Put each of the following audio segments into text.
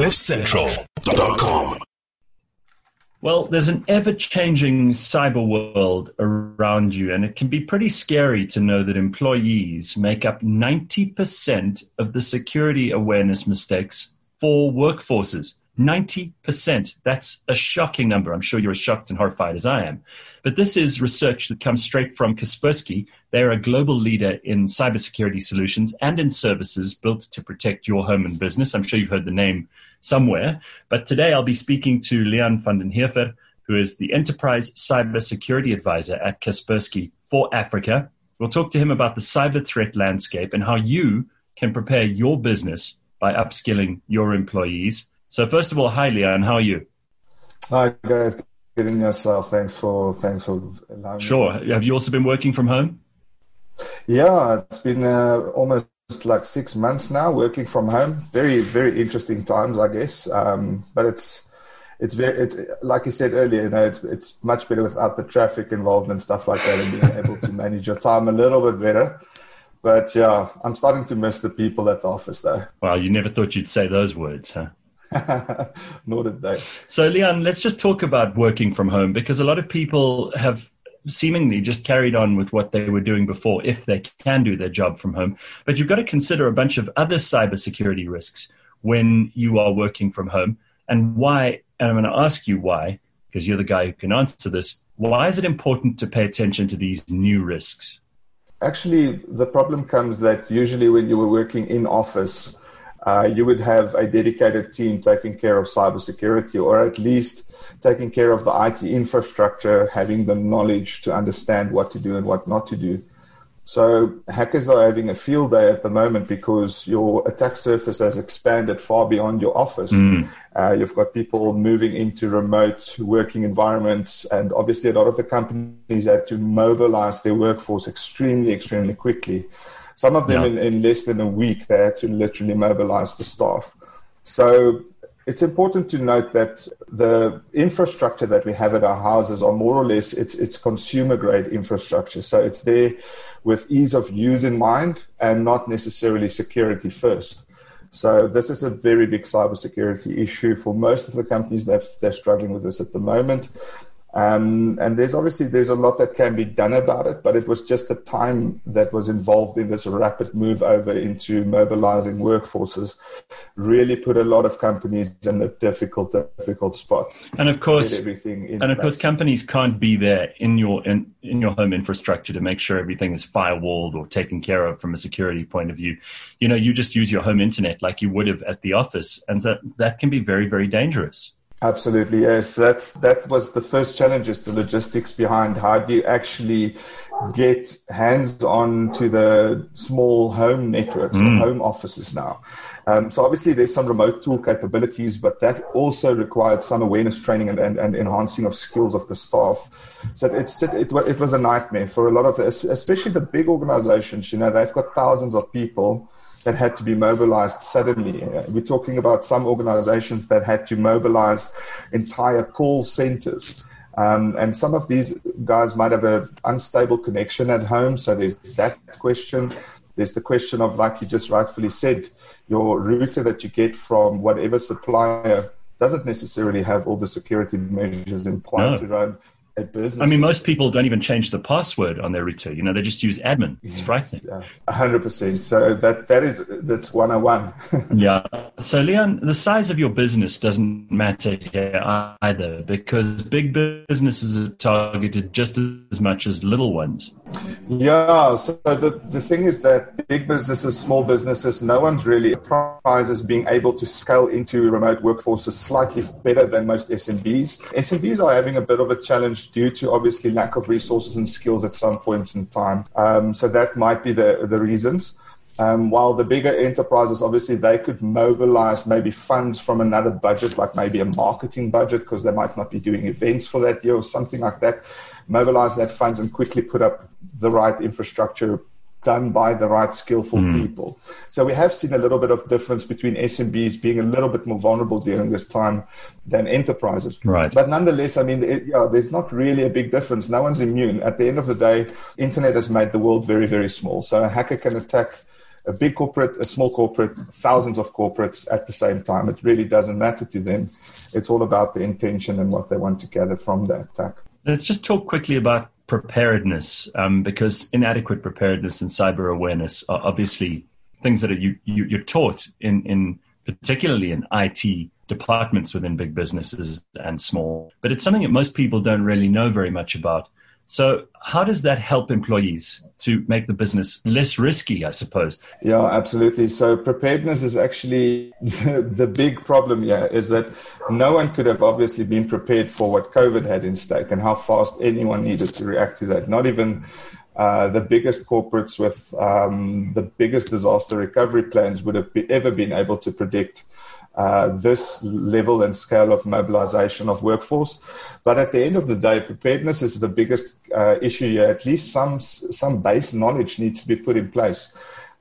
CliffCentral.com. Well, there's an ever changing cyber world around you, and it can be pretty scary to know that employees make up 90% of the security awareness mistakes for workforces. 90%. That's a shocking number. I'm sure you're as shocked and horrified as I am. But this is research that comes straight from Kaspersky. They're a global leader in cybersecurity solutions and in services built to protect your home and business. I'm sure you've heard the name somewhere. But today I'll be speaking to Leon van den Heever, who is the Enterprise Cybersecurity Advisor at Kaspersky for Africa. We'll talk to him about the cyber threat landscape and how you can prepare your business by upskilling your employees. So first of all, hi Leon, how are you? Hi, good. Getting yourself. Thanks for thanks for allowing. Sure. Me. Have you also been working from home? Yeah, it's been uh, almost like six months now working from home. Very very interesting times, I guess. Um, but it's it's very it's like you said earlier. You know, it's it's much better without the traffic involved and stuff like that, and being able to manage your time a little bit better. But yeah, I'm starting to miss the people at the office though. Well, you never thought you'd say those words, huh? Nor did they. So, Leon, let's just talk about working from home because a lot of people have seemingly just carried on with what they were doing before if they can do their job from home. But you've got to consider a bunch of other cybersecurity risks when you are working from home and why. And I'm going to ask you why, because you're the guy who can answer this. Why is it important to pay attention to these new risks? Actually, the problem comes that usually when you were working in office, uh, you would have a dedicated team taking care of cybersecurity, or at least taking care of the IT infrastructure, having the knowledge to understand what to do and what not to do. So hackers are having a field day at the moment because your attack surface has expanded far beyond your office. Mm. Uh, you've got people moving into remote working environments, and obviously a lot of the companies had to mobilize their workforce extremely, extremely quickly. Some of them yeah. in, in less than a week, they had to literally mobilize the staff. So it's important to note that the infrastructure that we have at our houses are more or less it's it's consumer grade infrastructure. So it's there with ease of use in mind and not necessarily security first. So this is a very big cybersecurity issue for most of the companies that they're struggling with this at the moment. Um, and there's obviously there's a lot that can be done about it, but it was just the time that was involved in this rapid move over into mobilizing workforces really put a lot of companies in a difficult, difficult spot. And of course, everything and place. of course, companies can't be there in your in, in your home infrastructure to make sure everything is firewalled or taken care of from a security point of view. You know, you just use your home internet like you would have at the office, and that that can be very, very dangerous. Absolutely, yes. That's that was the first challenge is the logistics behind how do you actually get hands on to the small home networks, mm. home offices now. Um, so obviously there's some remote tool capabilities, but that also required some awareness training and, and, and enhancing of skills of the staff. So it's just, it, it was a nightmare for a lot of, especially the big organizations. You know, they've got thousands of people that had to be mobilized suddenly. We're talking about some organizations that had to mobilize entire call centers. Um, and some of these guys might have an unstable connection at home. So there's that question. There's the question of, like you just rightfully said, your router that you get from whatever supplier doesn't necessarily have all the security measures in place no. to run business. I mean, most people don't even change the password on their router. You know, they just use admin. It's yes, frightening. hundred percent. So that that is that's one on one. Yeah. So Leon, the size of your business doesn't matter here either because big businesses are targeted just as much as little ones. Yeah. So the the thing is that big businesses, small businesses, no one's really prizes being able to scale into remote workforces slightly better than most SMBs. SMBs are having a bit of a challenge due to obviously lack of resources and skills at some points in time. Um, so that might be the, the reasons. Um, while the bigger enterprises, obviously, they could mobilize maybe funds from another budget, like maybe a marketing budget, because they might not be doing events for that year or something like that. Mobilize that funds and quickly put up the right infrastructure done by the right skillful mm. people. So we have seen a little bit of difference between SMBs being a little bit more vulnerable during this time than enterprises. Right. But nonetheless, I mean, it, yeah, there's not really a big difference. No one's immune. At the end of the day, internet has made the world very, very small. So a hacker can attack a big corporate, a small corporate, thousands of corporates at the same time. It really doesn't matter to them. It's all about the intention and what they want to gather from that attack. Let's just talk quickly about preparedness, um, because inadequate preparedness and cyber awareness are obviously things that are you, you you're taught in in particularly in IT departments within big businesses and small. But it's something that most people don't really know very much about. So, how does that help employees to make the business less risky, I suppose? Yeah, absolutely. So, preparedness is actually the, the, big problem here is that no one could have obviously been prepared for what COVID had in stake and how fast anyone needed to react to that. Not even uh, the biggest corporates with um, the biggest disaster recovery plans would have be, ever been able to predict uh, this level and scale of mobilization of workforce. But at the end of the day, preparedness is the biggest uh, issue here. At least some some base knowledge needs to be put in place.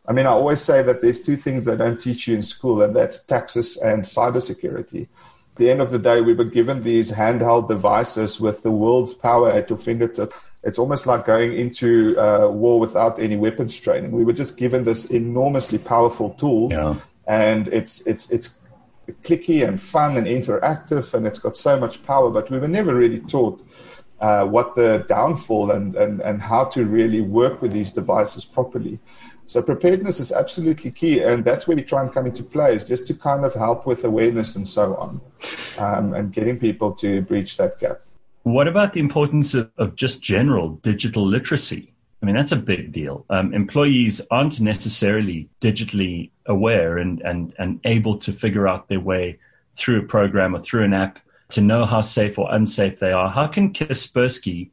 I mean, I always say that there's two things they don't teach you in school, and that's taxes and cybersecurity. At the end of the day, we were given these handheld devices with the world's power at your fingertips. It's almost like going into uh, war without any weapons training. We were just given this enormously powerful tool, yeah. and it's it's it's clicky and fun and interactive, and it's got so much power. But we were never really taught uh, what the downfall and, and, and how to really work with these devices properly. So preparedness is absolutely key, and that's where we try and come into play, is just to kind of help with awareness and so on, um, and getting people to breach that gap. What about the importance of, of just general digital literacy? I mean, that's a big deal. Um, employees aren't necessarily digitally aware and, and, and able to figure out their way through a program or through an app to know how safe or unsafe they are. How can Kaspersky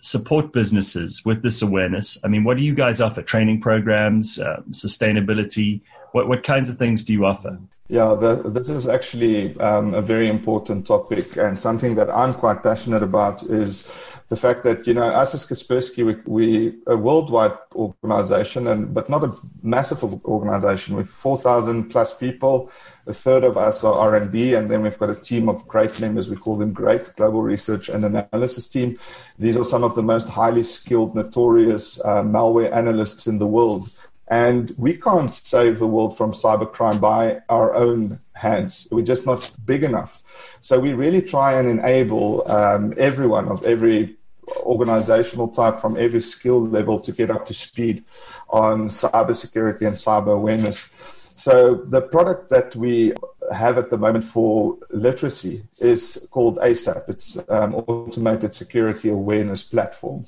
support businesses with this awareness? I mean, what do you guys offer? Training programs, um, sustainability? What, what kinds of things do you offer? Yeah, the, this is actually um, a very important topic and something that I'm quite passionate about is the fact that, you know, us as Kaspersky, we, we a worldwide organization, and but not a massive organization. We've 4,000 plus people. A third of us are R&D, and then we've got a team of great members. We call them great global research and analysis team. These are some of the most highly skilled, notorious uh, malware analysts in the world. And we can't save the world from cybercrime by our own hands. We're just not big enough. So we really try and enable um, everyone of every organizational type from every skill level to get up to speed on cybersecurity and cyber awareness. So the product that we have at the moment for literacy is called ASAP. It's um, Automated Security Awareness Platform.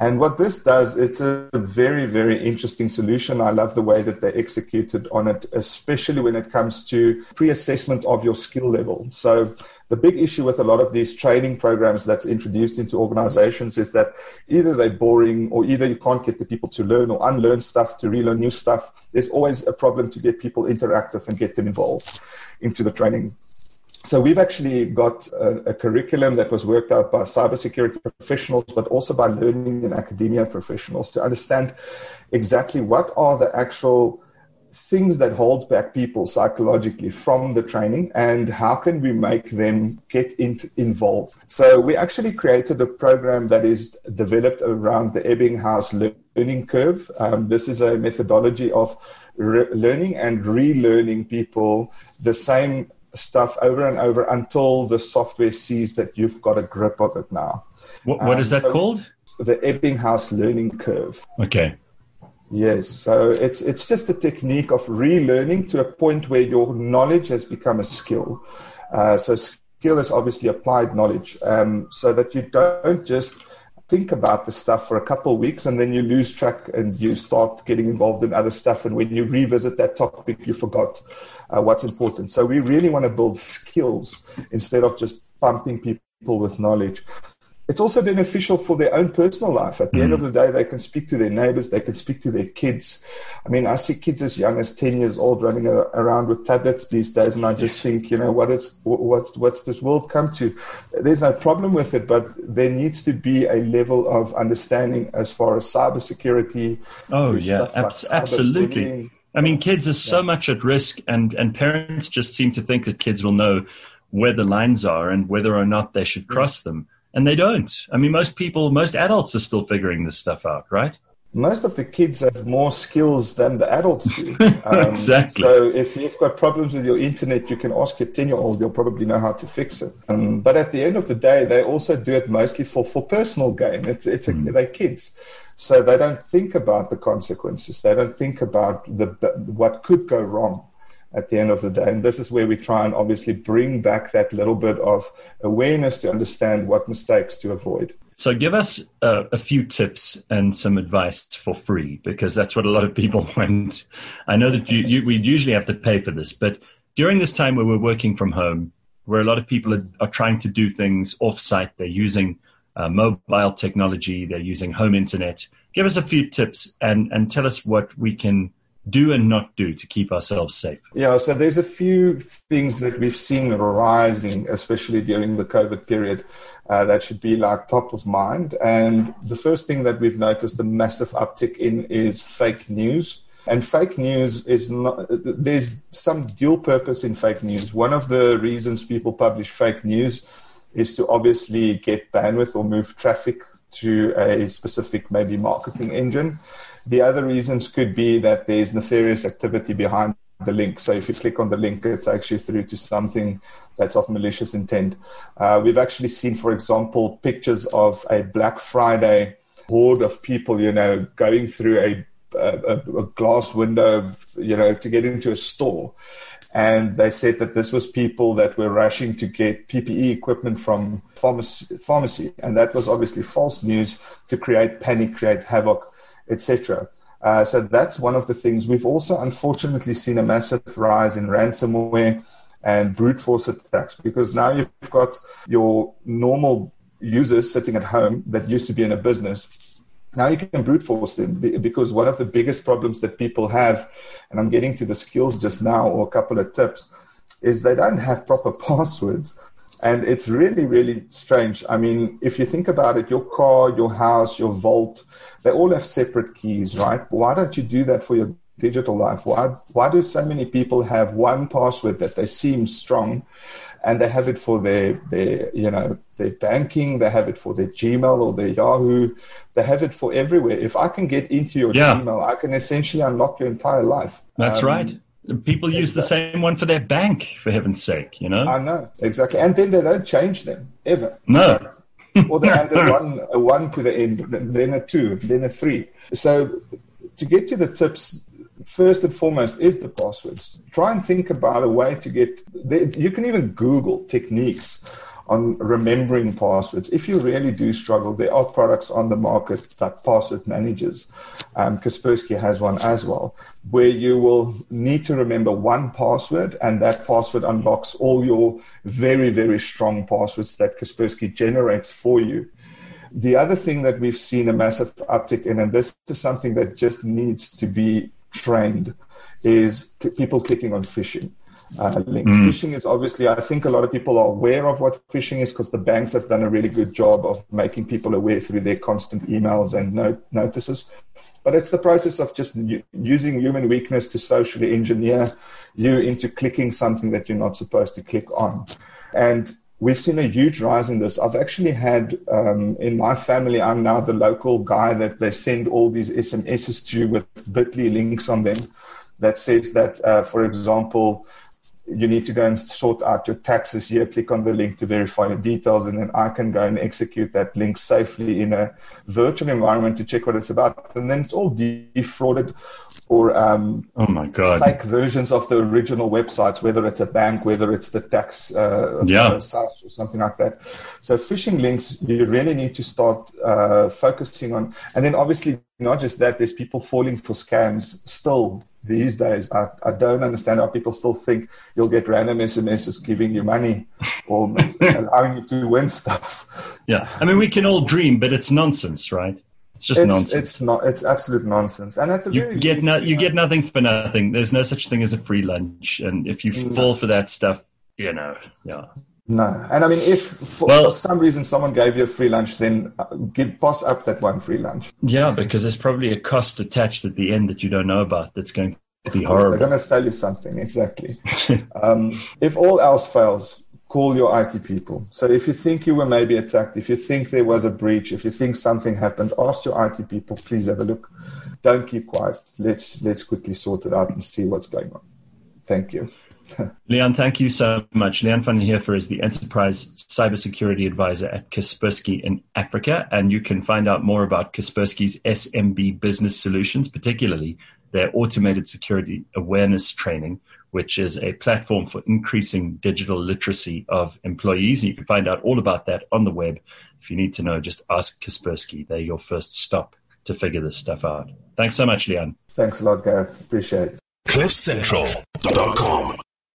And what this does, it's a very, very interesting solution. I love the way that they executed on it, especially when it comes to pre assessment of your skill level. So, the big issue with a lot of these training programs that's introduced into organizations is that either they're boring or either you can't get the people to learn or unlearn stuff to relearn new stuff. There's always a problem to get people interactive and get them involved into the training so we've actually got a, a, curriculum that was worked out by cybersecurity professionals, but also by learning and academia professionals to understand exactly what are the actual things that hold back people psychologically from the training and how can we make them get in, involved. So we actually created a program that is developed around the Ebbinghaus learning curve. Um, this is a methodology of re- learning and relearning people the same stuff over and over until the software sees that you've got a grip of it now. What, what um, is that so called? The Ebbinghaus learning curve. Okay. Yes, so it's it's just a technique of relearning to a point where your knowledge has become a skill. Uh, so skill is obviously applied knowledge, um, so that you don't just think about the stuff for a couple of weeks and then you lose track and you start getting involved in other stuff. And when you revisit that topic, you forgot uh, what's important. So we really want to build skills instead of just pumping people with knowledge. It's also beneficial for their own personal life. At the mm. end of the day, they can speak to their neighbors, they can speak to their kids. I mean, I see kids as young as 10 years old running around with tablets these days, and I just think, you know, what is, what's, what's this world come to? There's no problem with it, but there needs to be a level of understanding as far as cybersecurity. Oh, yeah, like absolutely. I mean, kids are so yeah. much at risk, and, and parents just seem to think that kids will know where the lines are and whether or not they should cross them. And they don't. I mean, most people, most adults are still figuring this stuff out, right? most of the kids have more skills than the adults do. Um, exactly. So if you've got problems with your internet, you can ask your 10 year old, they'll probably know how to fix it. Um, but at the end of the day, they also do it mostly for, for personal gain. It's, it's a, mm. they're kids. So they don't think about the consequences. They don't think about the, what could go wrong at the end of the day. And this is where we try and obviously bring back that little bit of awareness to understand what mistakes to avoid. So, give us uh, a few tips and some advice for free because that's what a lot of people want. I know that you, you, we usually have to pay for this, but during this time where we're working from home, where a lot of people are, are trying to do things off site, they're using uh, mobile technology, they're using home internet. Give us a few tips and, and tell us what we can do and not do to keep ourselves safe? Yeah, so there's a few things that we've seen rising, especially during the COVID period, uh, that should be like top of mind. And the first thing that we've noticed a massive uptick in is fake news. And fake news is not, there's some dual purpose in fake news. One of the reasons people publish fake news is to obviously get bandwidth or move traffic to a specific maybe marketing engine. The other reasons could be that there's nefarious activity behind the link. So if you click on the link, it takes you through to something that's of malicious intent. Uh, we've actually seen, for example, pictures of a Black Friday horde of people, you know, going through a a, a, glass window, you know, to get into a store. And they said that this was people that were rushing to get PPE equipment from pharmacy, pharmacy. And that was obviously false news to create panic, create havoc etc. Uh, so that's one of the things. We've also unfortunately seen a massive rise in ransomware and brute force attacks because now you've got your normal users sitting at home that used to be in a business. Now you can brute force them because one of the biggest problems that people have, and I'm getting to the skills just now or a couple of tips, is they don't have proper passwords. And it's really, really strange. I mean, if you think about it, your car, your house, your vault, they all have separate keys, right? Why don't you do that for your digital life? Why, why do so many people have one password that they seem strong and they have it for their, their, you know, their banking, they have it for their Gmail or their Yahoo, they have it for everywhere. If I can get into your yeah. Gmail, I can essentially unlock your entire life. That's um, right. People use the same one for their bank, for heaven's sake, you know? I know, exactly. And then they don't change them ever. No. or they add a one, a one to the end, then a two, then a three. So to get to the tips, first and foremost is the passwords. Try and think about a way to get, you can even Google techniques on remembering passwords. If you really do struggle, there are products on the market like password managers. Um, Kaspersky has one as well, where you will need to remember one password, and that password unlocks all your very, very strong passwords that Kaspersky generates for you. The other thing that we've seen a massive uptick in, and this is something that just needs to be trained, is people clicking on phishing uh, link. Mm. Phishing is obviously, I think a lot of people are aware of what phishing is because the banks have done a really good job of making people aware through their constant emails and note, notices. But it's the process of just using human weakness to socially engineer you into clicking something that you're not supposed to click on. And we've seen a huge rise in this. I've actually had um, in my family, I'm now the local guy that they send all these SMSs to with bit.ly links on them that says that, uh, for example, you need to go and sort out your taxes here. Click on the link to verify your details, and then I can go and execute that link safely in a virtual environment to check what it's about. And then it's all defrauded or um, oh my god, fake versions of the original websites, whether it's a bank, whether it's the tax uh, yeah. or something like that. So phishing links, you really need to start uh, focusing on, and then obviously not just that, there's people falling for scams still these days. I, I don't understand how people still think you'll get random SMSs giving you money or allowing you to win stuff. Yeah. I mean, we can all dream, but it's nonsense, right? It's just it's, nonsense. It's not. It's absolute nonsense. And at the you get no, you get nothing for nothing. There's no such thing as a free lunch. And if you fall for that stuff, you know, yeah. No, and I mean, if for, well, for, some reason someone gave you a free lunch, then uh, give boss up that one free lunch. Yeah, because there's probably a cost attached at the end that you don't know about. That's going to be horrible. They're going to sell you something exactly. um, if all else fails, call your IT people. So if you think you were maybe attacked, if you think there was a breach, if you think something happened, ask your IT people. Please have a look. don't keep quiet. Let's let's quickly sort it out and see what's going on. Thank you. Leon, thank you so much. Leon van Heever is the Enterprise Cybersecurity Advisor at Kaspersky in Africa, and you can find out more about Kaspersky's SMB business solutions, particularly their automated security awareness training, which is a platform for increasing digital literacy of employees. And you can find out all about that on the web. If you need to know, just ask Kaspersky. They're your first stop to figure this stuff out. Thanks so much, Leon. Thanks a lot, Gareth. Appreciate it. CliffCentral.com